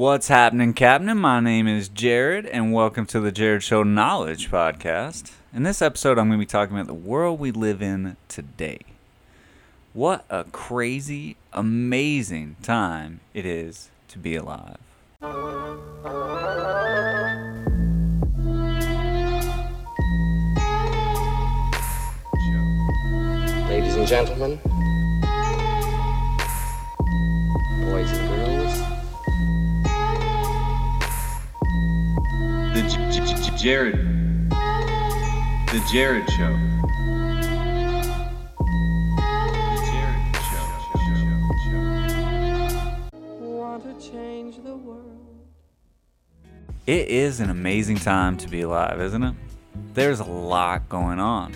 What's happening, Captain? My name is Jarred, and welcome to the Jarred Show Knowledge Podcast. In this episode, I'm going to be talking about the world we live in today. What a crazy, amazing time it is to be alive. Ladies and gentlemen, boys and The J- J- J- Jarred. The Jarred Show. The Jarred Show. want to change the world. It is an amazing time to be alive, isn't it? There's a lot going on.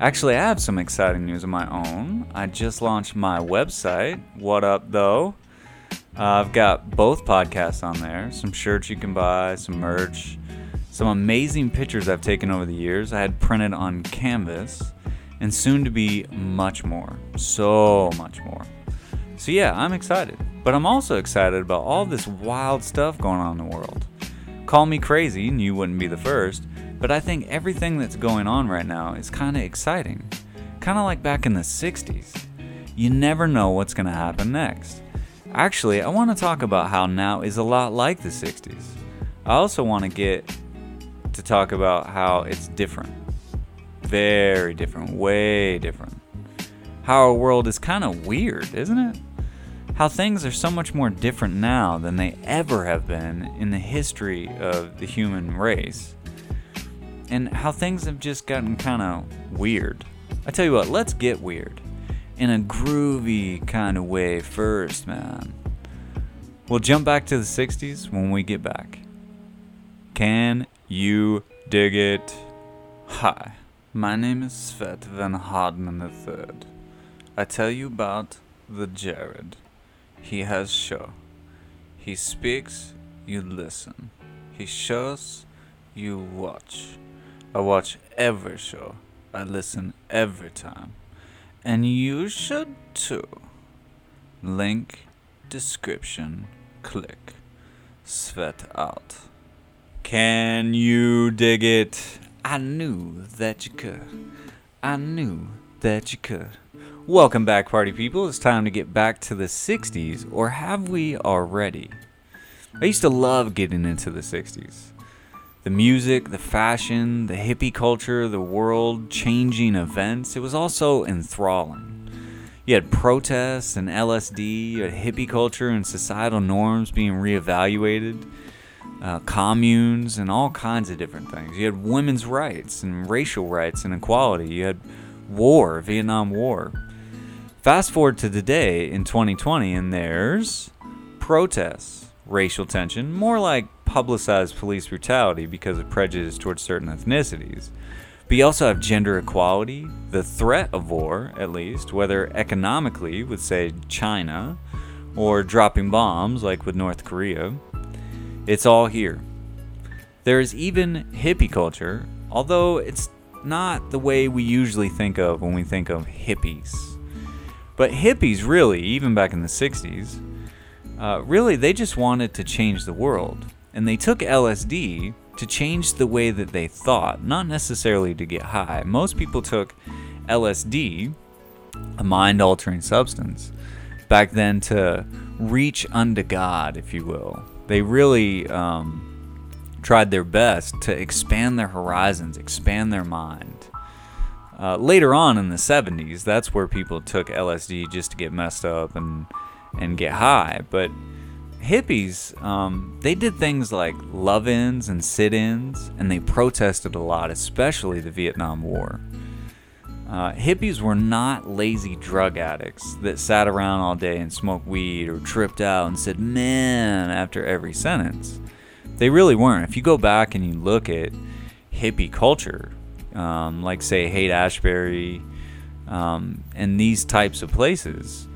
Actually, I have some exciting news of my own. I just launched my website. What up, though? Uh, I've got both podcasts on there, some shirts you can buy, some merch, some amazing pictures I've taken over the years. I had printed on canvas, and soon to be much more. So much more. So, yeah, I'm excited. But I'm also excited about all this wild stuff going on in the world. Call me crazy, and you wouldn't be the first, but I think everything that's going on right now is kind of exciting. Kind of like back in the 60s. You never know what's going to happen next. Actually, I want to talk about how now is a lot like the 60s. I also want to get to talk about how it's different. Very different, way different. How our world is kind of weird, isn't it? How things are so much more different now than they ever have been in the history of the human race. And how things have just gotten kind of weird. I tell you what, let's get weird. In a groovy kind of way first, man. We'll jump back to the 60s when we get back. Can you dig it? Hi, my name is Svet Van Harden III. I tell you about the Jarred. He has show. He speaks, you listen. He shows, you watch. I watch every show. I listen every time. And you should too. Link, description, click. Svet out. Can you dig it? I knew that you could. I knew that you could. Welcome back, party people. It's time to get back to the 60s, or have we already? I used to love getting into the 60s. The music, the fashion, the hippie culture, the world changing events, it was all so enthralling. You had protests and LSD, hippie culture and societal norms being reevaluated, uh, communes, and all kinds of different things. You had women's rights and racial rights and equality. You had war, Vietnam War. Fast forward to today in 2020, and there's protests, racial tension, more like publicized police brutality because of prejudice towards certain ethnicities. But you also have gender equality, the threat of war, at least, whether economically with, say, China, or dropping bombs like with North Korea. It's all here. There is even hippie culture, although it's not the way we usually think of when we think of hippies. But hippies, really, even back in the 60s, uh, really, they just wanted to change the world. And they took LSD to change the way that they thought, not necessarily to get high. Most people took LSD, a mind altering substance, back then to reach unto God, if you will. They really um, tried their best to expand their horizons, expand their mind. Uh, later on in the 70s, that's where people took LSD just to get messed up and and get high. But hippies, um, they did things like love-ins and sit-ins, and they protested a lot, especially the Vietnam War. Uh, hippies were not lazy drug addicts that sat around all day and smoked weed or tripped out and said "man" after every sentence. They really weren't. If you go back and you look at hippie culture, um, like say Haight Ashbury, um, and these types of places,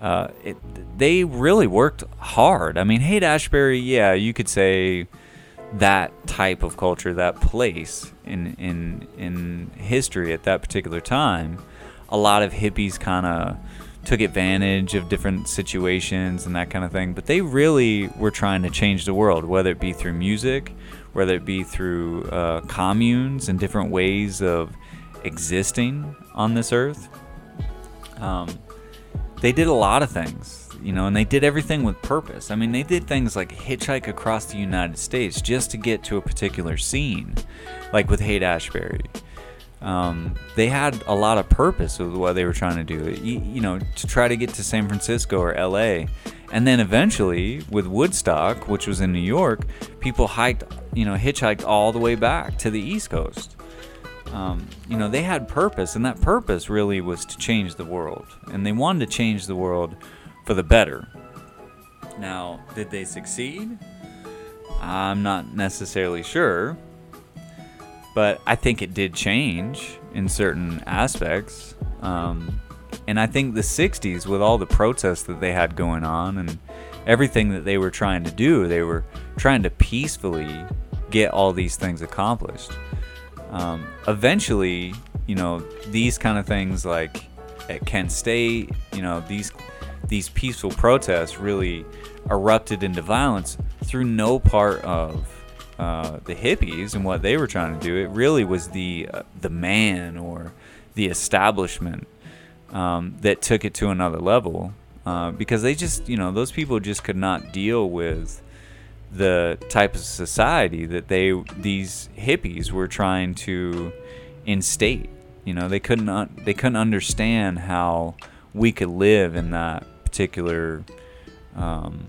uh, it, they really worked hard. I mean, Haight Ashbury, yeah, you could say that type of culture, that place in in in history at that particular time, a lot of hippies kind of took advantage of different situations and that kind of thing. But they really were trying to change the world, whether it be through music, whether it be through uh, communes and different ways of existing on this earth. Um, they did a lot of things, you know, and they did everything with purpose. I mean, they did things like hitchhike across the United States just to get to a particular scene, like with Haight Ashbury. Um, they had a lot of purpose with what they were trying to do, you, you know, to try to get to San Francisco or LA. And then eventually, with Woodstock, which was in New York, people hiked, you know, hitchhiked all the way back to the East Coast um, you know, they had purpose, and that purpose really was to change the world. And they wanted to change the world for the better. Now, did they succeed? I'm not necessarily sure. But I think it did change in certain aspects. Um, and I think the 60s, with all the protests that they had going on and everything that they were trying to do, they were trying to peacefully get all these things accomplished um, eventually, you know, these kind of things like at Kent State, you know, these these peaceful protests really erupted into violence through no part of uh, the hippies and what they were trying to do. It really was the uh, the man or the establishment um, that took it to another level uh, because they just, you know, those people just could not deal with the type of society that they these hippies were trying to instate. You know, they couldn't un- they couldn't understand how we could live in that particular um,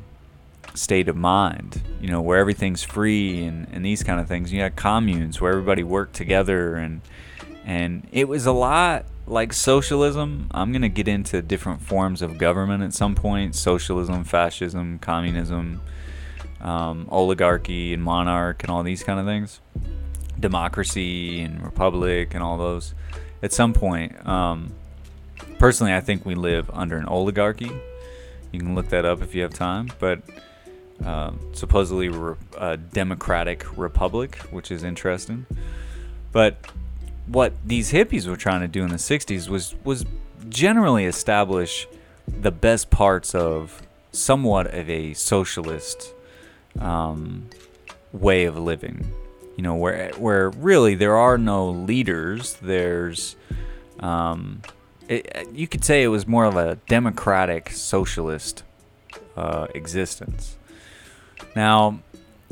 state of mind. You know, where everything's free and, and these kind of things. You had communes where everybody worked together and and it was a lot like socialism. I'm gonna get into different forms of government at some point: socialism, fascism, communism um, oligarchy and monarch and all these kind of things, democracy and republic and all those. At some point, um, personally, I think we live under an oligarchy. You can look that up if you have time, but uh, supposedly re- a democratic republic, which is interesting. But what these hippies were trying to do in the 60s was was generally establish the best parts of somewhat of a socialist um, way of living. You know, where where really there are no leaders. There's, um, it, you could say it was more of a democratic socialist uh, existence. Now,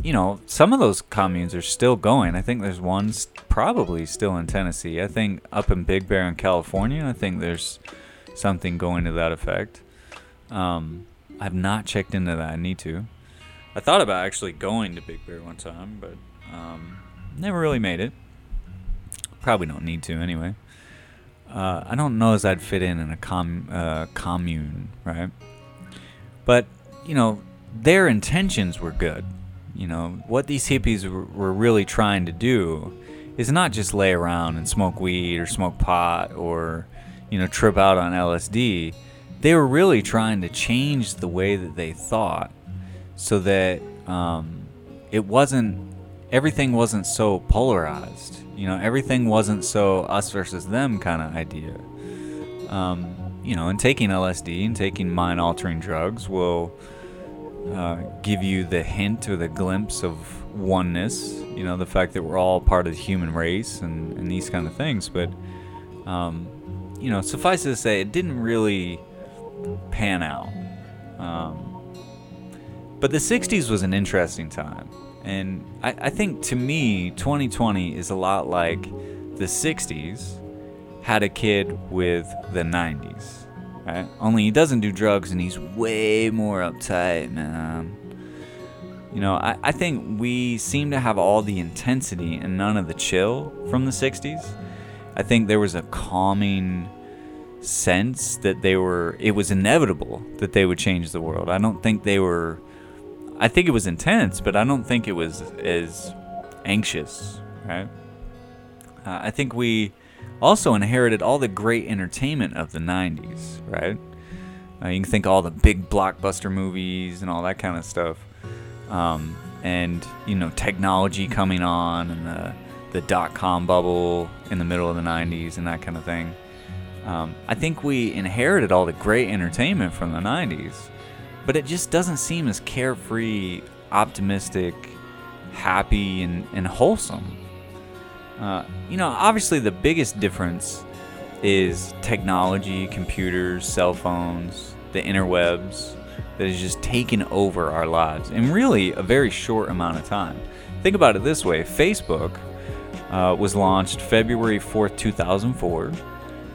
you know, some of those communes are still going. I think there's one probably still in Tennessee. I think up in Big Bear in California, I think there's something going to that effect. Um, I've not checked into that. I need to. I thought about actually going to Big Bear one time, but um, never really made it. Probably don't need to anyway. Uh, I don't know as I'd fit in in a com- uh, commune, right? But you know, their intentions were good. You know, what these hippies were, were really trying to do is not just lay around and smoke weed or smoke pot or you know trip out on LSD. They were really trying to change the way that they thought so that um, it wasn't everything wasn't so polarized. You know, everything wasn't so us versus them kind of idea. Um, you know, and taking LSD and taking mind altering drugs will uh, give you the hint or the glimpse of oneness. You know, the fact that we're all part of the human race and, and these kind of things. But, um, you know, suffice to say, it didn't really pan out. Um, but the 60s was an interesting time. And I, I think to me, 2020 is a lot like the 60s had a kid with the 90s. Right? Only he doesn't do drugs and he's way more uptight, man. You know, I, I think we seem to have all the intensity and none of the chill from the 60s. I think there was a calming sense that they were, it was inevitable that they would change the world. I don't think they were I think it was intense, but I don't think it was as anxious, right? Uh, I think we also inherited all the great entertainment of the 90s, right? Uh, you can think all the big blockbuster movies and all that kind of stuff. Um, and, you know, technology coming on and the, the dot com bubble in the middle of the 90s and that kind of thing. Um, I think we inherited all the great entertainment from the 90s, but it just doesn't seem as carefree, optimistic, happy, and, and wholesome. Uh, you know, obviously, the biggest difference is technology, computers, cell phones, the interwebs that has just taken over our lives in really a very short amount of time. Think about it this way Facebook uh, was launched February 4th, 2004,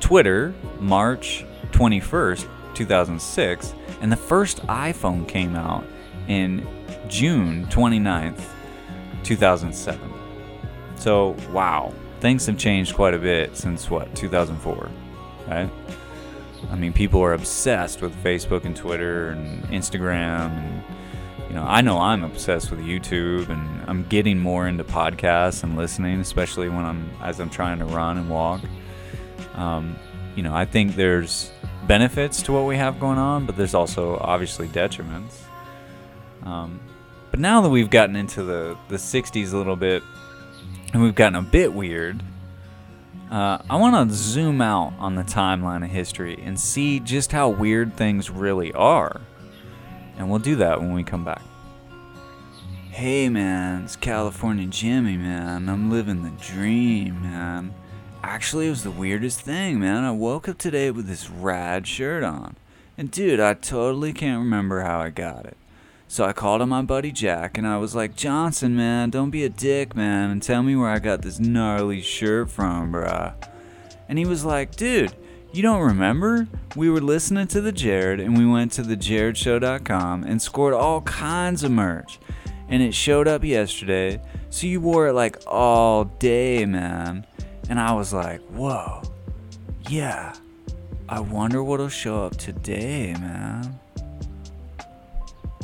Twitter, March 21st, 2006, and the first iPhone came out in June 29th, 2007. So, wow, things have changed quite a bit since what, 2004, right? I mean, people are obsessed with Facebook and Twitter and Instagram and you know, I know I'm obsessed with YouTube and I'm getting more into podcasts and listening, especially when I'm as I'm trying to run and walk. Um, you know, I think there's benefits to what we have going on, but there's also obviously detriments. Um, but now that we've gotten into the, the 60s a little bit and we've gotten a bit weird, uh, I want to zoom out on the timeline of history and see just how weird things really are. And we'll do that when we come back. Hey man, it's California Jimmy, man. I'm living the dream, man. Actually, it was the weirdest thing, man. I woke up today with this rad shirt on. And dude, I totally can't remember how I got it. So I called on my buddy Jack and I was like, Johnson, man, don't be a dick, man, and tell me where I got this gnarly shirt from, bruh. And he was like, dude, you don't remember? We were listening to the Jarred and we went to thejarredshow.com and scored all kinds of merch. And it showed up yesterday. So you wore it like all day, man. And I was like, whoa, yeah. I wonder what'll show up today, man.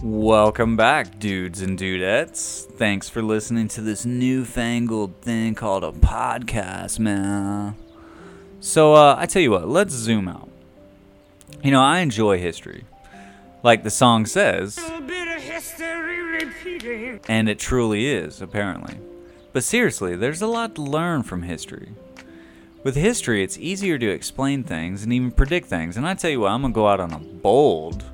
Welcome back, dudes and dudettes. Thanks for listening to this newfangled thing called a podcast, man. So, uh, I tell you what, let's zoom out. You know, I enjoy history. Like the song says, and it truly is, apparently. But seriously, there's a lot to learn from history. With history, it's easier to explain things and even predict things. And I tell you what, I'm gonna go out on a bold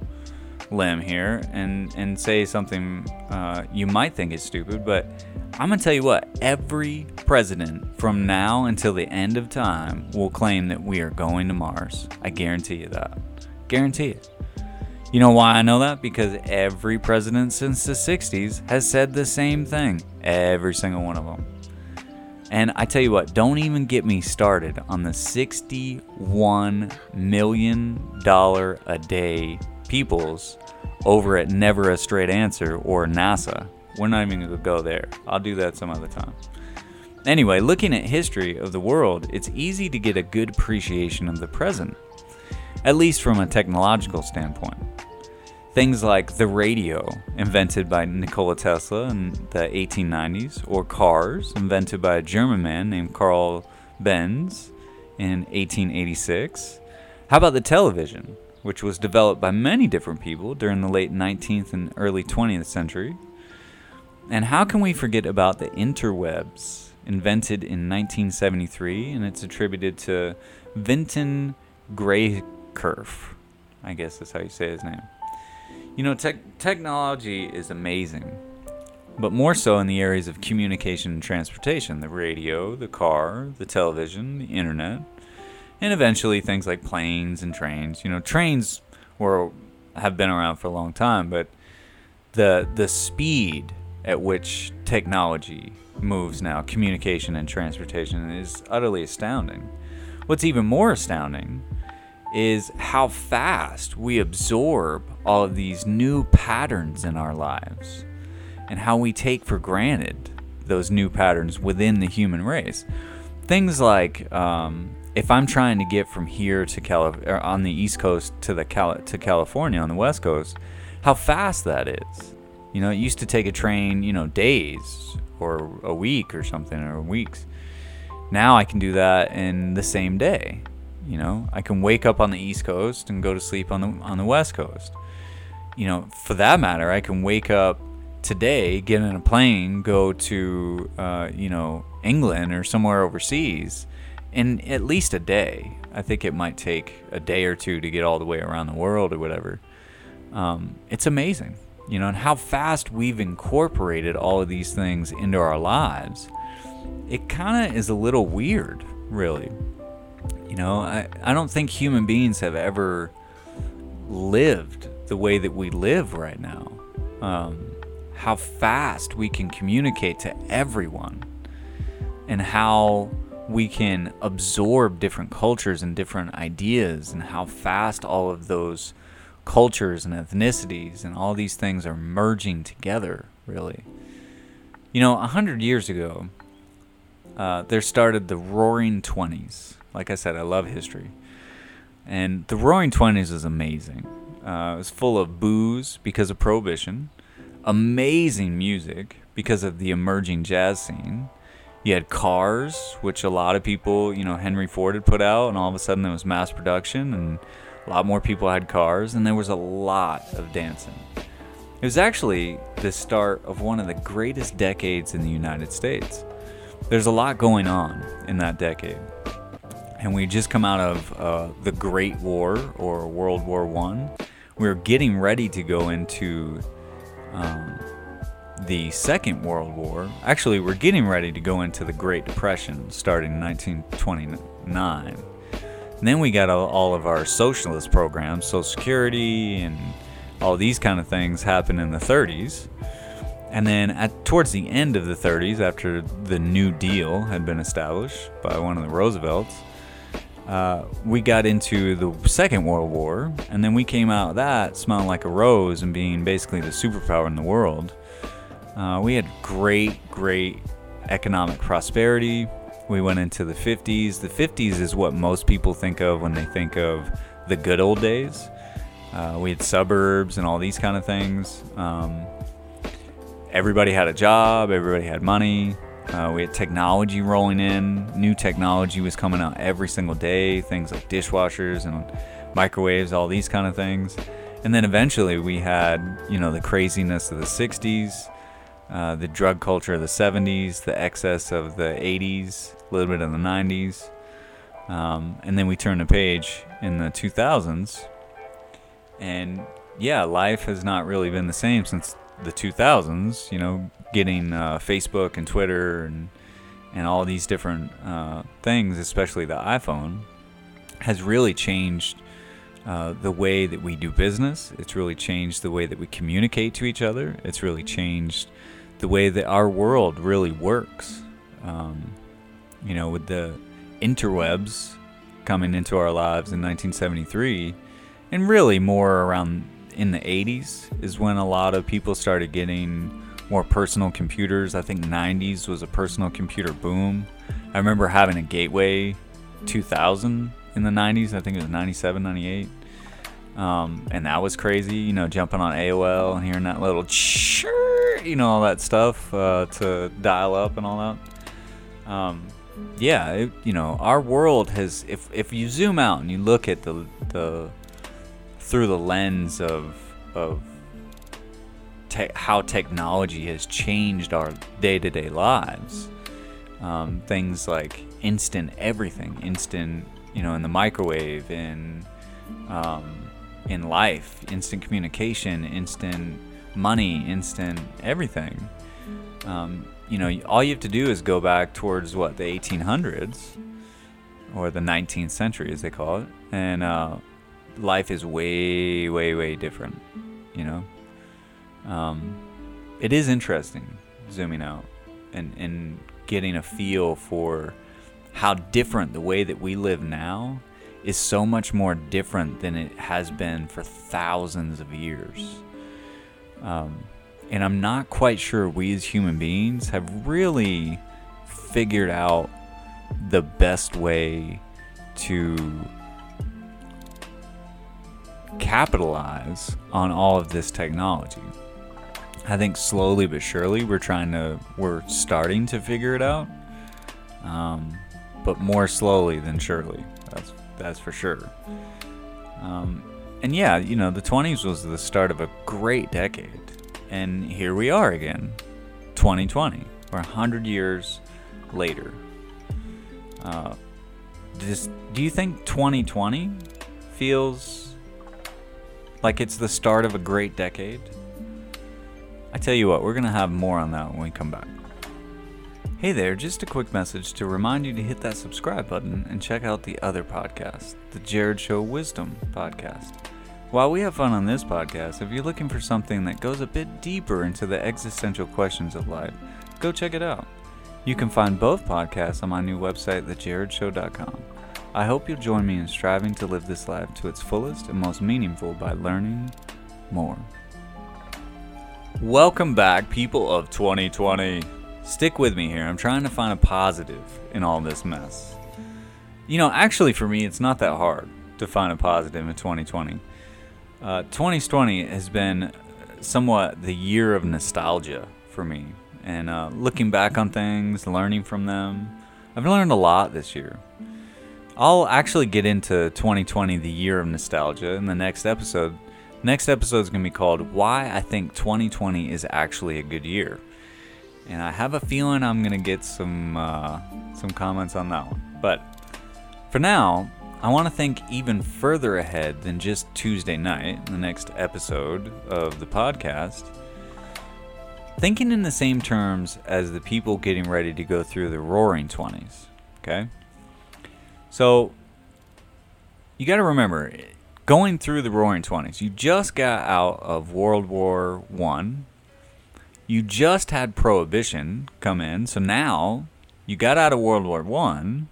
limb here and and say something uh, you might think is stupid, but I'm gonna tell you what. Every president from now until the end of time will claim that we are going to Mars. I guarantee you that. Guarantee it. You know why I know that? Because every president since the 60s has said the same thing. Every single one of them. And I tell you what, don't even get me started on the $61 million a day peoples over at Never a Straight Answer or NASA. We're not even going to go there. I'll do that some other time. Anyway, looking at history of the world, it's easy to get a good appreciation of the present, at least from a technological standpoint. Things like the radio, invented by Nikola Tesla in the 1890s, or cars, invented by a German man named Karl Benz in 1886. How about the television, which was developed by many different people during the late 19th and early 20th century? And how can we forget about the interwebs, invented in 1973, and it's attributed to Vinton Gray Cerf. I guess that's how you say his name. You know, tech technology is amazing, but more so in the areas of communication and transportation the radio, the car, the television, the internet, and eventually things like planes and trains. You know, trains were have been around for a long time, but the the speed at which technology moves now, communication and transportation, is utterly astounding. What's even more astounding is how fast we absorb all of these new patterns in our lives and how we take for granted those new patterns within the human race. Things like um, if I'm trying to get from here to Cali- on the East Coast to the Cali- to California on the West Coast, how fast that is. You know, it used to take a train, you know, days or a week or something or weeks. Now I can do that in the same day. You know, I can wake up on the East Coast and go to sleep on the on the West Coast. You know, for that matter, I can wake up today, get in a plane, go to uh, you know England or somewhere overseas, in at least a day. I think it might take a day or two to get all the way around the world or whatever. Um, it's amazing, you know, and how fast we've incorporated all of these things into our lives. It kind of is a little weird, really. You know, I, I don't think human beings have ever lived the way that we live right now. Um, how fast we can communicate to everyone and how we can absorb different cultures and different ideas and how fast all of those cultures and ethnicities and all these things are merging together really. You know a hundred years ago uh, there started the roaring 20s like i said i love history and the roaring 20s is amazing uh, it was full of booze because of prohibition amazing music because of the emerging jazz scene you had cars, which a lot of people, you know, Henry Ford had put out, and all of a sudden there was mass production, and a lot more people had cars, and there was a lot of dancing. It was actually the start of one of the greatest decades in the United States. There's a lot going on in that decade. And we just come out of uh, the Great War or World War One. We are getting ready to go into um, the Second World War. Actually, we're getting ready to go into the Great Depression starting in 1929. And then we got all of our socialist programs, Social Security, and all these kind of things happen in the 30s. And then at towards the end of the 30s, after the New Deal had been established by one of the Roosevelts, uh, we got into the Second World War, and then we came out of that smelling like a rose and being basically the superpower in the world. Uh, we had great, great economic prosperity. We went into the 50s. The 50s is what most people think of when they think of the good old days. Uh, we had suburbs and all these kind of things. Um, everybody had a job, everybody had money. Uh, we had technology rolling in. New technology was coming out every single day. Things like dishwashers and microwaves, all these kind of things. And then eventually we had, you know, the craziness of the 60s. Uh, the drug culture of the 70s, the excess of the 80s, a little bit of the 90s. Um, and then we turn the page in the 2000s. And yeah, life has not really been the same since the 2000s. You know, getting uh, Facebook and Twitter and, and all these different uh, things, especially the iPhone, has really changed uh, the way that we do business. It's really changed the way that we communicate to each other. It's really changed the way that our world really works. Um, you know, with the interwebs coming into our lives in 1973, and really more around in the 80s is when a lot of people started getting more personal computers. I think 90s was a personal computer boom. I remember having a Gateway 2000 in the 90s. I think it was 97, 98. Um, and that was crazy, you know, jumping on AOL and hearing that little you know, all that stuff uh, to dial up and all that. Um, yeah, it, you know, our world has. If if you zoom out and you look at the the through the lens of of te- how technology has changed our day to day lives, um, things like instant everything, instant, you know, in the microwave, in um, in life, instant communication, instant money, instant everything. Um, you know, all you have to do is go back towards what the 1800s or the 19th century, as they call it, and uh, life is way, way, way different. You know, um, it is interesting zooming out and and getting a feel for how different the way that we live now is so much more different than it has been for thousands of years. Um, and I'm not quite sure we as human beings have really figured out the best way to capitalize on all of this technology. I think slowly but surely we're trying to, we're starting to figure it out, um, but more slowly than surely. That's that's for sure. Um, and yeah, you know, the 20s was the start of a great decade. And here we are again, 2020. We're 100 years later. Uh, do you think 2020 feels like it's the start of a great decade? I tell you what, we're going to have more on that when we come back. Hey there, just a quick message to remind you to hit that subscribe button and check out the other podcast, the Jarred Show Wisdom podcast. While we have fun on this podcast, if you're looking for something that goes a bit deeper into the existential questions of life, go check it out. You can find both podcasts on my new website, thejarredshow.com. I hope you'll join me in striving to live this life to its fullest and most meaningful by learning more. Welcome back, people of 2020. Stick with me here. I'm trying to find a positive in all this mess. You know, actually, for me, it's not that hard to find a positive in 2020. Uh, 2020 has been somewhat the year of nostalgia for me and uh, looking back on things, learning from them. I've learned a lot this year. I'll actually get into 2020, the year of nostalgia, in the next episode. Next episode is going to be called Why I Think 2020 is Actually a Good Year. And I have a feeling I'm going to get some, uh, some comments on that one. But for now, I want to think even further ahead than just Tuesday night, the next episode of the podcast thinking in the same terms as the people getting ready to go through the roaring 20s. Okay? So, you got to remember, going through the roaring 20s, you just got out of World War One. You just had Prohibition come in. So now you got out of World War One,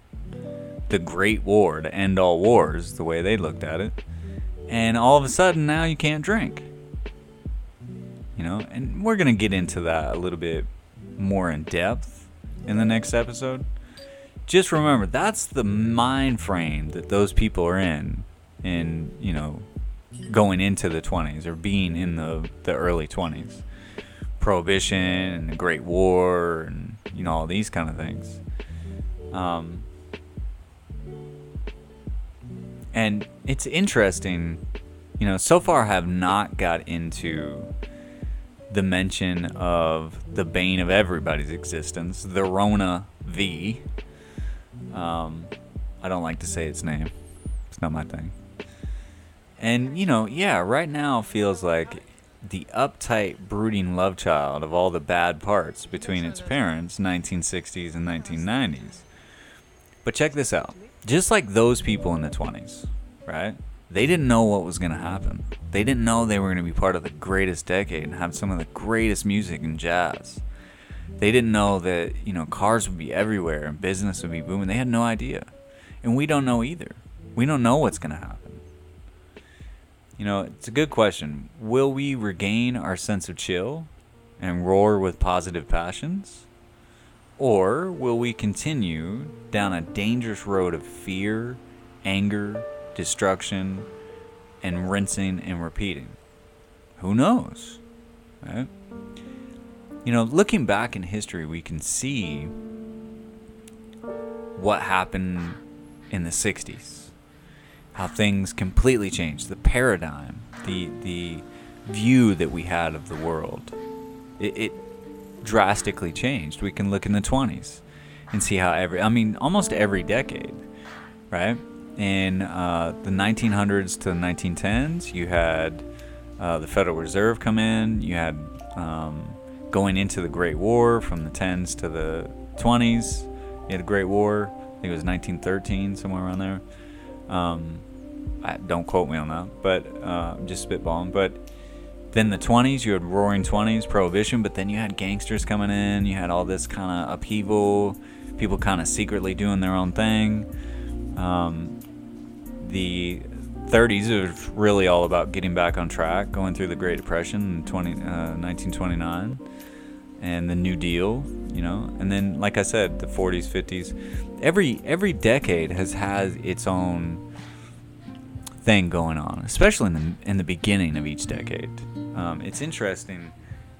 the Great War to end all wars, the way they looked at it. And all of a sudden now you can't drink you know, and we're gonna get into that a little bit more in depth in the next episode. Just remember that's the mind frame that those people are in, in you know, going into the 20s or being in the the early 20s. Prohibition and the Great War and you know all these kind of things. Um, and it's interesting, you know. So far, I have not got into the mention of the bane of everybody's existence, the Rona V. Um, I don't like to say its name. It's not my thing. And you know, yeah, right now feels like the uptight, brooding love child of all the bad parts between its parents, 1960s and 1990s. But check this out. Just like those people in the 20s, right? they didn't know what was going to happen. They didn't know they were going to be part of the greatest decade and have some of the greatest music and jazz. They didn't know that, you know, cars would be everywhere and business would be booming. They had no idea. And we don't know either. We don't know what's going to happen. You know, it's a good question. Will we regain our sense of chill and roar with positive passions? Or will we continue down a dangerous road of fear, anger, destruction, and rinsing and repeating. Who knows? Right? You know, looking back in history, we can see what happened in the 60s. How things completely changed. The paradigm, the, the view that we had of the world. It, it drastically changed. We can look in the 20s and see how every, I mean, almost every decade, right? in uh, the 1900s to the 1910s, you had uh, the Federal Reserve come in. You had um, going into the Great War from the 10s to the 20s. You had a Great War. I think it was 1913, somewhere around there. Um, I, don't quote me on that, but uh, I'm just spitballing. But then the 20s, you had Roaring 20s, Prohibition, but then you had gangsters coming in. You had all this kind of upheaval, people kind of secretly doing their own thing. Um, the 30s was really all about getting back on track, going through the Great Depression in 20, uh, 1929 and the New Deal, you know. And then like I said, the 40s, 50s, every every decade has had its own thing going on, especially in the in the beginning of each decade. Um, it's interesting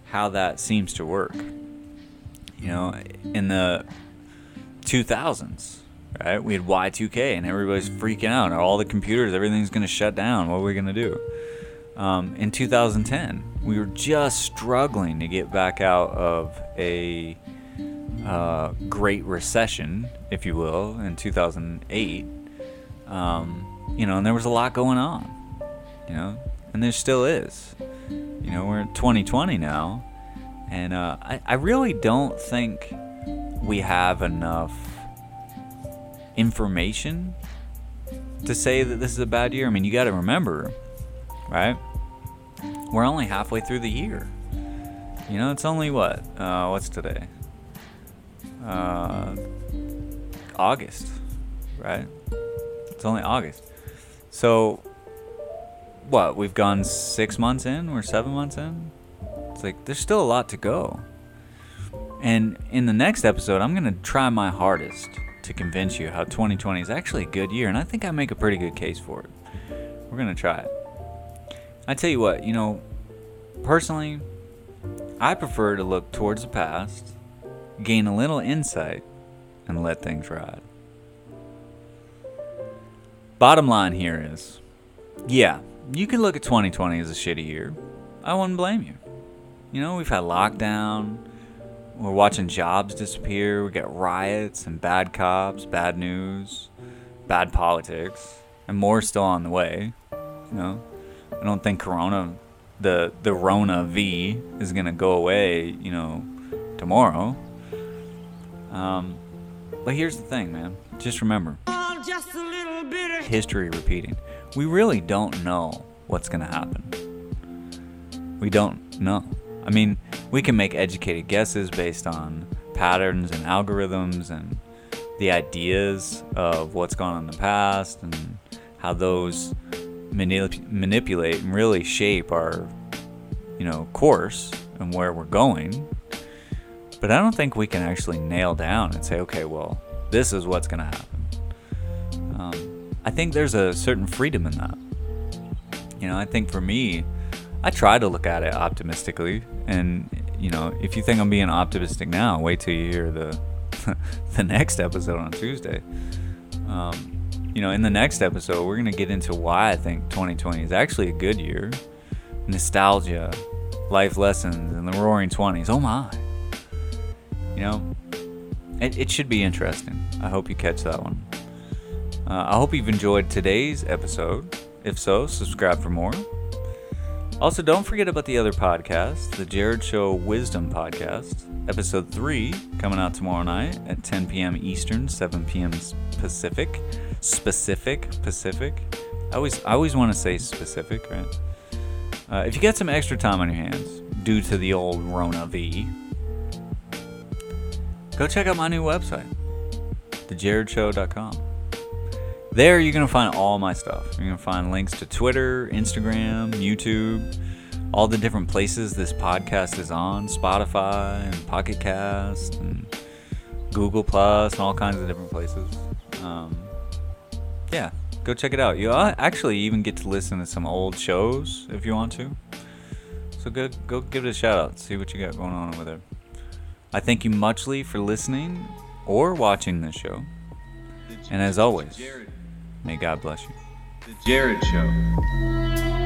how that seems to work. You know, in the 2000s, right? We had Y2K and everybody's freaking out. All the computers, everything's going to shut down. What are we going to do? Um, in 2010, we were just struggling to get back out of a uh, Great Recession, if you will, in 2008. Um, you know, and there was a lot going on. You know, and there still is. You know, we're in 2020 now, and uh, I, I really don't think we have enough information to say that this is a bad year. I mean, you got to remember, right? We're only halfway through the year. You know, it's only what? Uh, what's today? Uh, August, right? It's only August. So, what? We've gone six months in? We're seven months in? It's like, there's still a lot to go. And in the next episode, I'm going to try my hardest to convince you how 2020 is actually a good year. And I think I make a pretty good case for it. We're going to try it. I tell you what, you know, personally, I prefer to look towards the past, gain a little insight, and let things ride. Bottom line here is yeah, you can look at 2020 as a shitty year. I wouldn't blame you. You know, we've had lockdown, we're watching jobs disappear, we get riots and bad cops, bad news, bad politics, and more still on the way. You know, I don't think Corona, the the Rona V, is gonna go away. You know, tomorrow. Um, but here's the thing, man. Just remember, history repeating. We really don't know what's gonna happen. We don't know. I mean, we can make educated guesses based on patterns and algorithms and the ideas of what's gone on in the past and how those manip- manipulate and really shape our, you know, course and where we're going. But I don't think we can actually nail down and say, okay, well, this is what's going to happen. Um, I think there's a certain freedom in that. You know, I think for me, I try to look at it optimistically. And, you know, if you think I'm being optimistic now, wait till you hear the, the next episode on Tuesday. Um, you know, in the next episode, we're to get into why I think 2020 is actually a good year. Nostalgia, life lessons, and the roaring 20s. Oh my. You know, it, it should be interesting. I hope you catch that one. Uh, I hope you've enjoyed today's episode. If so, subscribe for more. Also, don't forget about the other podcast, the Jarred Show Wisdom Podcast, episode 3, coming out tomorrow night at 10 p.m. Eastern, 7 p.m. Pacific. Specific Pacific. I always, I always want to say specific, right? Uh, if you get some extra time on your hands, due to the old Rona V, go check out my new website, thejarredshow.com. There, you're going to find all my stuff. You're going to find links to Twitter, Instagram, YouTube, all the different places this podcast is on Spotify and Pocket Cast and Google Plus and all kinds of different places. Um, yeah, go check it out. You actually even get to listen to some old shows if you want to. So go, go give it a shout out. See what you got going on over there. I thank you muchly for listening or watching this show. And as always. May God bless you. The Jarred Show.